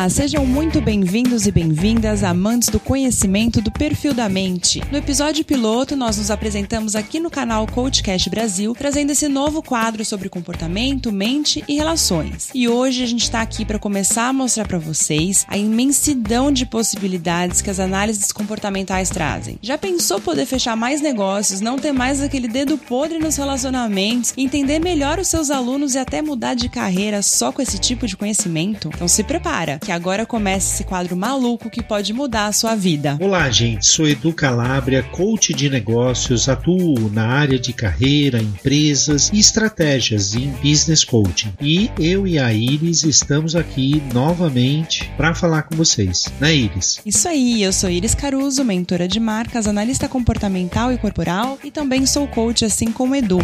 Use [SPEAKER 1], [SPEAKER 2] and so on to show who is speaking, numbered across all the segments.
[SPEAKER 1] Olá, sejam muito bem-vindos e bem-vindas, amantes do conhecimento do perfil da mente. No episódio piloto, nós nos apresentamos aqui no canal Coachcast Brasil, trazendo esse novo quadro sobre comportamento, mente e relações. E hoje a gente está aqui para começar a mostrar para vocês a imensidão de possibilidades que as análises comportamentais trazem. Já pensou poder fechar mais negócios, não ter mais aquele dedo podre nos relacionamentos, entender melhor os seus alunos e até mudar de carreira só com esse tipo de conhecimento? Então se prepare que agora começa esse quadro maluco que pode mudar a sua vida.
[SPEAKER 2] Olá, gente. Sou Edu Calabria, coach de negócios, atuo na área de carreira, empresas e estratégias em business coaching. E eu e a Iris estamos aqui novamente para falar com vocês, né, Iris?
[SPEAKER 1] Isso aí, eu sou Iris Caruso, mentora de marcas, analista comportamental e corporal e também sou coach assim como Edu.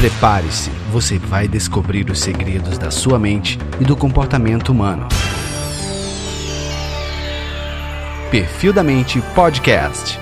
[SPEAKER 3] Prepare-se, você vai descobrir os segredos da sua mente e do comportamento humano. Perfil da Mente Podcast.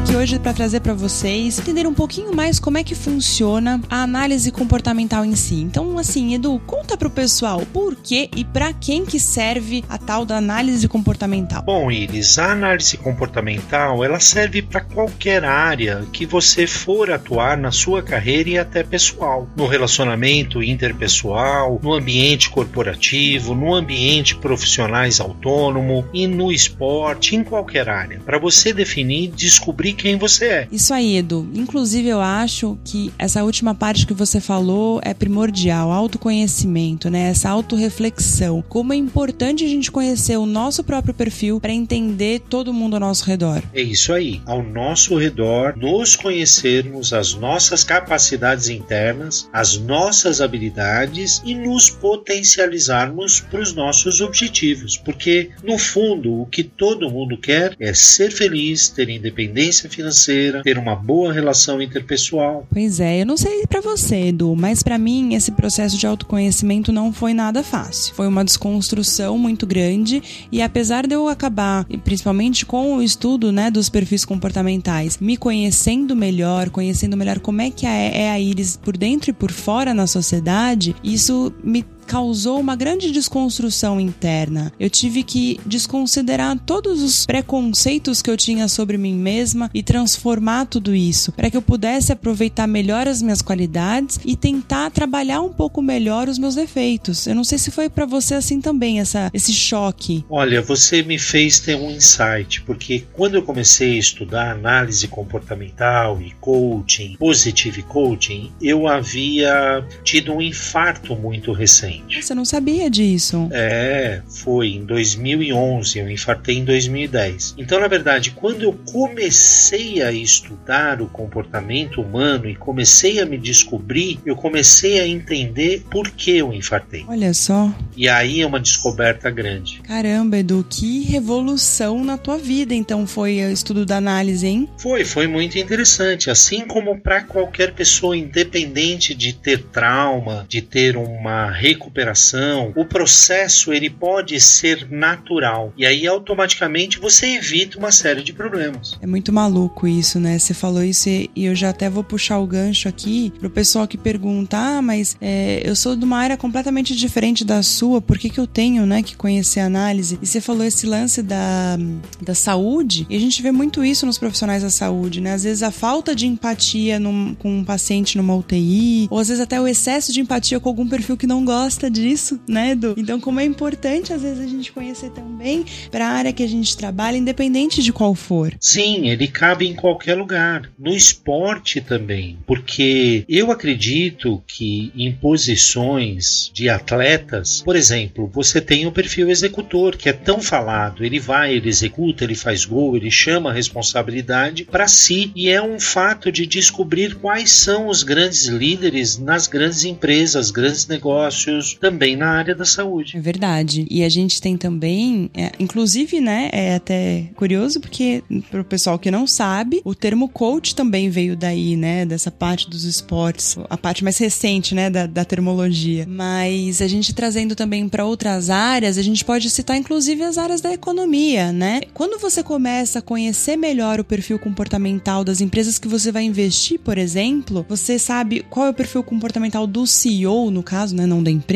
[SPEAKER 1] Aqui hoje para trazer para vocês entender um pouquinho mais como é que funciona a análise comportamental em si. Então, assim, Edu, conta pro pessoal por que e para quem que serve a tal da análise comportamental.
[SPEAKER 2] Bom, Iris, a análise comportamental, ela serve para qualquer área que você for atuar na sua carreira e até pessoal, no relacionamento interpessoal, no ambiente corporativo, no ambiente profissionais autônomo e no esporte, em qualquer área. Para você definir descobrir quem você é.
[SPEAKER 1] Isso aí, Edu. Inclusive, eu acho que essa última parte que você falou é primordial, autoconhecimento, né? Essa autorreflexão. Como é importante a gente conhecer o nosso próprio perfil para entender todo mundo ao nosso redor.
[SPEAKER 2] É isso aí. Ao nosso redor, nos conhecermos as nossas capacidades internas, as nossas habilidades e nos potencializarmos para os nossos objetivos. Porque, no fundo, o que todo mundo quer é ser feliz, ter independência independência financeira, ter uma boa relação interpessoal.
[SPEAKER 1] Pois é, eu não sei para você, Edu, mas para mim esse processo de autoconhecimento não foi nada fácil. Foi uma desconstrução muito grande e apesar de eu acabar, principalmente com o estudo, né, dos perfis comportamentais, me conhecendo melhor, conhecendo melhor como é que é a Iris por dentro e por fora na sociedade, isso me causou uma grande desconstrução interna. Eu tive que desconsiderar todos os preconceitos que eu tinha sobre mim mesma e transformar tudo isso para que eu pudesse aproveitar melhor as minhas qualidades e tentar trabalhar um pouco melhor os meus defeitos. Eu não sei se foi para você assim também essa esse choque.
[SPEAKER 2] Olha, você me fez ter um insight, porque quando eu comecei a estudar análise comportamental e coaching, positive coaching, eu havia tido um infarto muito recente.
[SPEAKER 1] Você não sabia disso?
[SPEAKER 2] É, foi em 2011, eu infartei em 2010. Então, na verdade, quando eu comecei a estudar o comportamento humano e comecei a me descobrir, eu comecei a entender por que eu infartei.
[SPEAKER 1] Olha só.
[SPEAKER 2] E aí é uma descoberta grande.
[SPEAKER 1] Caramba, Edu, que revolução na tua vida, então foi o estudo da análise, hein?
[SPEAKER 2] Foi, foi muito interessante. Assim como para qualquer pessoa, independente de ter trauma, de ter uma recuperação recuperação, o processo ele pode ser natural e aí automaticamente você evita uma série de problemas.
[SPEAKER 1] É muito maluco isso, né? Você falou isso e eu já até vou puxar o gancho aqui pro pessoal que pergunta: ah, mas é, eu sou de uma área completamente diferente da sua, por que, que eu tenho, né, que conhecer a análise? E você falou esse lance da, da saúde e a gente vê muito isso nos profissionais da saúde, né? Às vezes a falta de empatia num, com um paciente numa UTI, ou às vezes até o excesso de empatia com algum perfil que não gosta gosta disso, né, Edu? Então, como é importante às vezes a gente conhecer também para a área que a gente trabalha, independente de qual for.
[SPEAKER 2] Sim, ele cabe em qualquer lugar. No esporte também, porque eu acredito que em posições de atletas, por exemplo, você tem o perfil executor, que é tão falado, ele vai, ele executa, ele faz gol, ele chama a responsabilidade para si e é um fato de descobrir quais são os grandes líderes nas grandes empresas, grandes negócios também na área da saúde.
[SPEAKER 1] É verdade. E a gente tem também, é, inclusive, né, é até curioso porque para o pessoal que não sabe, o termo coach também veio daí, né, dessa parte dos esportes, a parte mais recente, né, da, da termologia. Mas a gente trazendo também para outras áreas, a gente pode citar inclusive as áreas da economia, né? Quando você começa a conhecer melhor o perfil comportamental das empresas que você vai investir, por exemplo, você sabe qual é o perfil comportamental do CEO, no caso, né, não da empresa.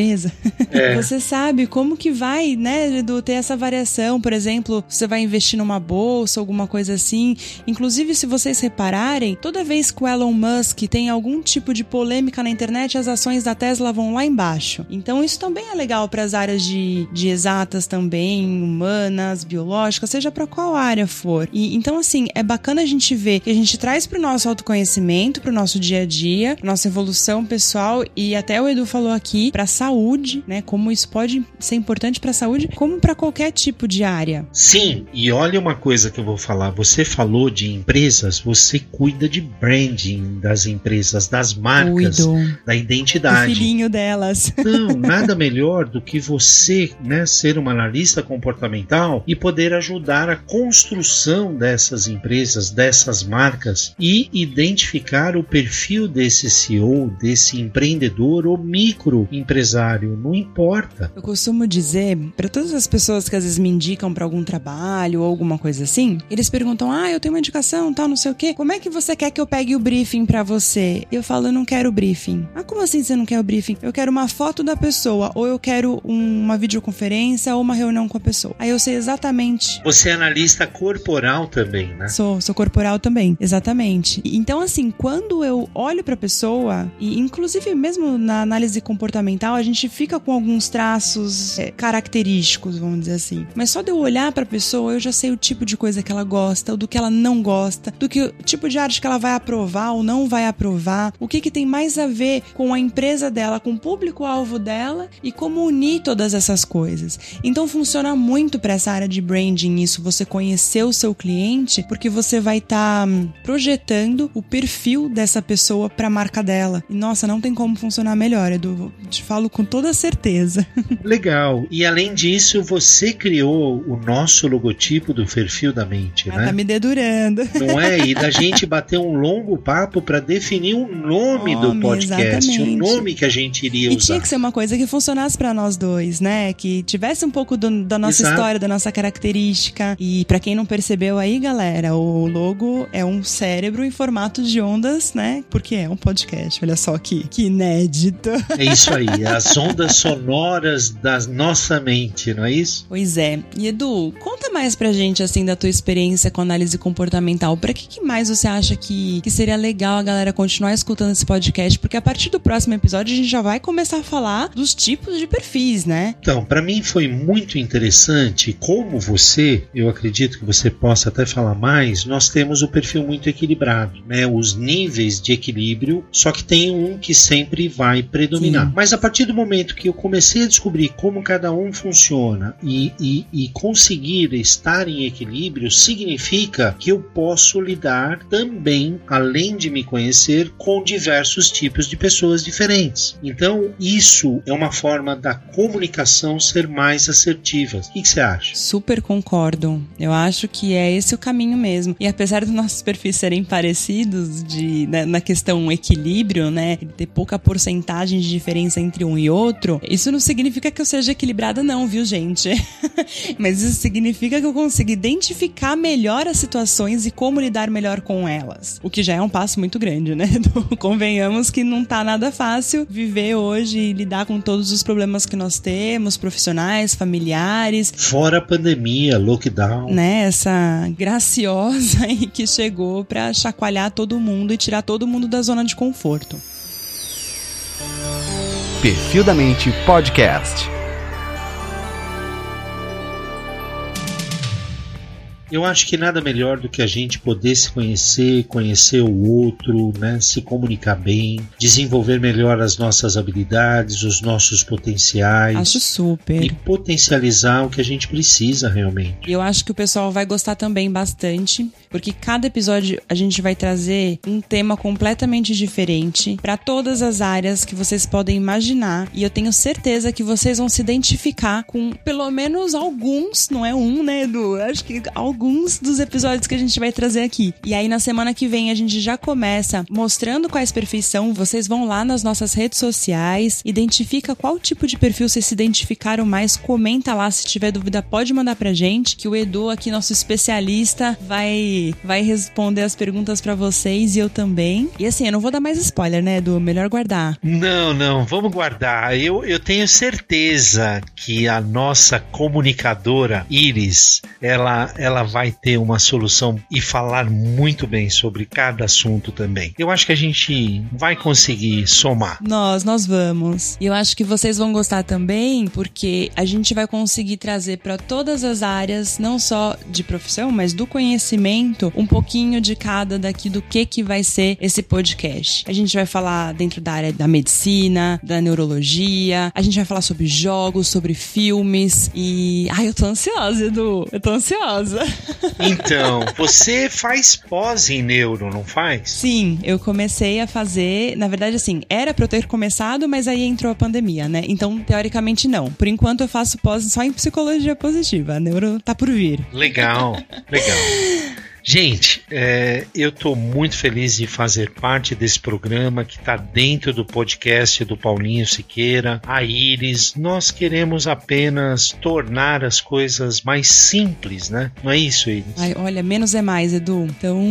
[SPEAKER 1] É. Você sabe como que vai, né, do ter essa variação, por exemplo, você vai investir numa bolsa, alguma coisa assim. Inclusive, se vocês repararem, toda vez que o Elon Musk tem algum tipo de polêmica na internet, as ações da Tesla vão lá embaixo. Então, isso também é legal para as áreas de, de exatas também, humanas, biológicas, seja para qual área for. E então, assim, é bacana a gente ver que a gente traz para o nosso autoconhecimento, para o nosso dia a dia, nossa evolução pessoal e até o Edu falou aqui para saúde, né? Como isso pode ser importante para a saúde, como para qualquer tipo de área.
[SPEAKER 2] Sim, e olha uma coisa que eu vou falar. Você falou de empresas, você cuida de branding das empresas, das marcas, Cuido. da identidade.
[SPEAKER 1] O filhinho delas.
[SPEAKER 2] Não, nada melhor do que você, né, ser uma analista comportamental e poder ajudar a construção dessas empresas, dessas marcas e identificar o perfil desse CEO, desse empreendedor ou microempresário, não importa.
[SPEAKER 1] Eu costumo dizer para todas as pessoas que às vezes me indicam para algum trabalho ou alguma coisa assim, eles perguntam: "Ah, eu tenho uma indicação, tal, não sei o quê. Como é que você quer que eu pegue o briefing para você?" Eu falo: "Eu não quero o briefing". "Ah, como assim você não quer o briefing?" "Eu quero uma foto da pessoa ou eu quero um, uma videoconferência ou uma reunião com a pessoa". Aí eu sei exatamente.
[SPEAKER 2] Você é analista corporal também, né?
[SPEAKER 1] Sou, sou corporal também, exatamente. Então assim, quando eu olho para a pessoa e inclusive mesmo na análise comportamental, a gente fica com alguns traços é, característicos, vamos dizer assim. Mas só de eu olhar para a pessoa, eu já sei o tipo de coisa que ela gosta, do que ela não gosta, do que tipo de arte que ela vai aprovar ou não vai aprovar, o que, que tem mais a ver com a empresa dela, com o público-alvo dela e como unir todas essas coisas. Então funciona muito para essa área de branding isso, você conhecer o seu cliente, porque você vai estar tá hum, projetando o perfil dessa pessoa para a marca dela. E nossa, não tem como funcionar melhor, Edu. Te falo com toda certeza.
[SPEAKER 2] Legal. E além disso, você criou o nosso logotipo do perfil da mente, ah, né?
[SPEAKER 1] Tá me dedurando.
[SPEAKER 2] Não é? E da gente bater um longo papo para definir o nome, do podcast, exatamente. o nome que a gente iria
[SPEAKER 1] e
[SPEAKER 2] usar. E
[SPEAKER 1] tinha que ser uma coisa que funcionasse para nós dois, né? Que tivesse um pouco do, da nossa Exato. história, da nossa característica. E para quem não percebeu aí, galera, o logo é um cérebro em formato de ondas, né? Porque é um podcast. Olha só que, que inédito.
[SPEAKER 2] É isso aí, as ondas sonoras da nossa mente, não é isso?
[SPEAKER 1] Pois é. E Edu, conta mais pra gente assim da tua experiência com análise comportamental. Para que, que mais você acha que, que seria legal a galera continuar escutando esse podcast? Porque a partir do próximo episódio a gente já vai começar a falar dos tipos de perfis, né?
[SPEAKER 2] Então, para mim foi muito interessante como você, eu acredito que você possa até falar mais, nós temos o perfil muito equilibrado, né? Os níveis de equilíbrio, só que tem um que sempre vai predominar. Sim. Mas a partir do momento que eu comecei a descobrir como cada um funciona e, e, e conseguir estar em equilíbrio, significa que eu posso lidar também, além de me conhecer, com diversos tipos de pessoas diferentes. Então, isso é uma forma da comunicação ser mais assertiva. O que você acha?
[SPEAKER 1] Super concordo. Eu acho que é esse o caminho mesmo. E apesar dos nossos perfis serem parecidos de, na, na questão equilíbrio, né, ter pouca porcentagem de diferença entre um e outro, isso não significa que eu seja equilibrada, não, viu, gente? Mas isso significa que eu consigo identificar melhor as situações e como lidar melhor com elas. O que já é um passo muito grande, né? Convenhamos que não tá nada fácil viver hoje e lidar com todos os problemas que nós temos, profissionais, familiares.
[SPEAKER 2] Fora a pandemia, lockdown.
[SPEAKER 1] Né? Essa graciosa aí que chegou para chacoalhar todo mundo e tirar todo mundo da zona de conforto.
[SPEAKER 3] Perfil da Mente Podcast.
[SPEAKER 2] Eu acho que nada melhor do que a gente poder se conhecer, conhecer o outro, né, se comunicar bem, desenvolver melhor as nossas habilidades, os nossos potenciais.
[SPEAKER 1] Acho super.
[SPEAKER 2] E potencializar o que a gente precisa realmente.
[SPEAKER 1] Eu acho que o pessoal vai gostar também bastante, porque cada episódio a gente vai trazer um tema completamente diferente para todas as áreas que vocês podem imaginar. E eu tenho certeza que vocês vão se identificar com pelo menos alguns, não é um, né, Edu? Acho que alguns dos episódios que a gente vai trazer aqui. E aí na semana que vem a gente já começa mostrando quais perfis são. Vocês vão lá nas nossas redes sociais, identifica qual tipo de perfil vocês se identificaram mais, comenta lá se tiver dúvida, pode mandar pra gente, que o Edu aqui nosso especialista vai vai responder as perguntas para vocês e eu também. E assim, eu não vou dar mais spoiler, né, Edu? Melhor guardar.
[SPEAKER 2] Não, não, vamos guardar. Eu, eu tenho certeza que a nossa comunicadora Iris, ela ela vai ter uma solução e falar muito bem sobre cada assunto também. Eu acho que a gente vai conseguir somar.
[SPEAKER 1] Nós, nós vamos. E eu acho que vocês vão gostar também, porque a gente vai conseguir trazer para todas as áreas, não só de profissão, mas do conhecimento, um pouquinho de cada daqui do que que vai ser esse podcast. A gente vai falar dentro da área da medicina, da neurologia, a gente vai falar sobre jogos, sobre filmes e ai, eu tô ansiosa, Edu. Eu tô ansiosa.
[SPEAKER 2] Então, você faz pós em neuro, não faz?
[SPEAKER 1] Sim, eu comecei a fazer, na verdade assim, era para eu ter começado, mas aí entrou a pandemia, né? Então, teoricamente não. Por enquanto eu faço pós só em psicologia positiva. A neuro tá por vir.
[SPEAKER 2] Legal, legal. Gente, é, eu estou muito feliz de fazer parte desse programa que está dentro do podcast do Paulinho Siqueira, a Iris. Nós queremos apenas tornar as coisas mais simples, né? Não é isso, Iris?
[SPEAKER 1] Ai, olha, menos é mais, Edu. Então,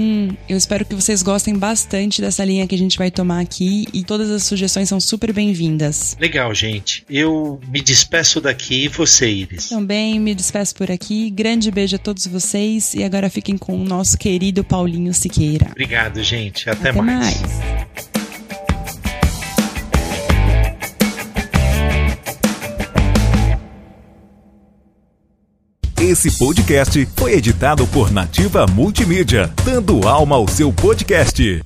[SPEAKER 1] eu espero que vocês gostem bastante dessa linha que a gente vai tomar aqui e todas as sugestões são super bem-vindas.
[SPEAKER 2] Legal, gente. Eu me despeço daqui e você, Iris.
[SPEAKER 1] Também me despeço por aqui. Grande beijo a todos vocês e agora fiquem com o nosso nosso querido Paulinho Siqueira.
[SPEAKER 2] Obrigado, gente. Até, Até mais. mais.
[SPEAKER 4] Esse podcast foi editado por Nativa Multimídia, dando alma ao seu podcast.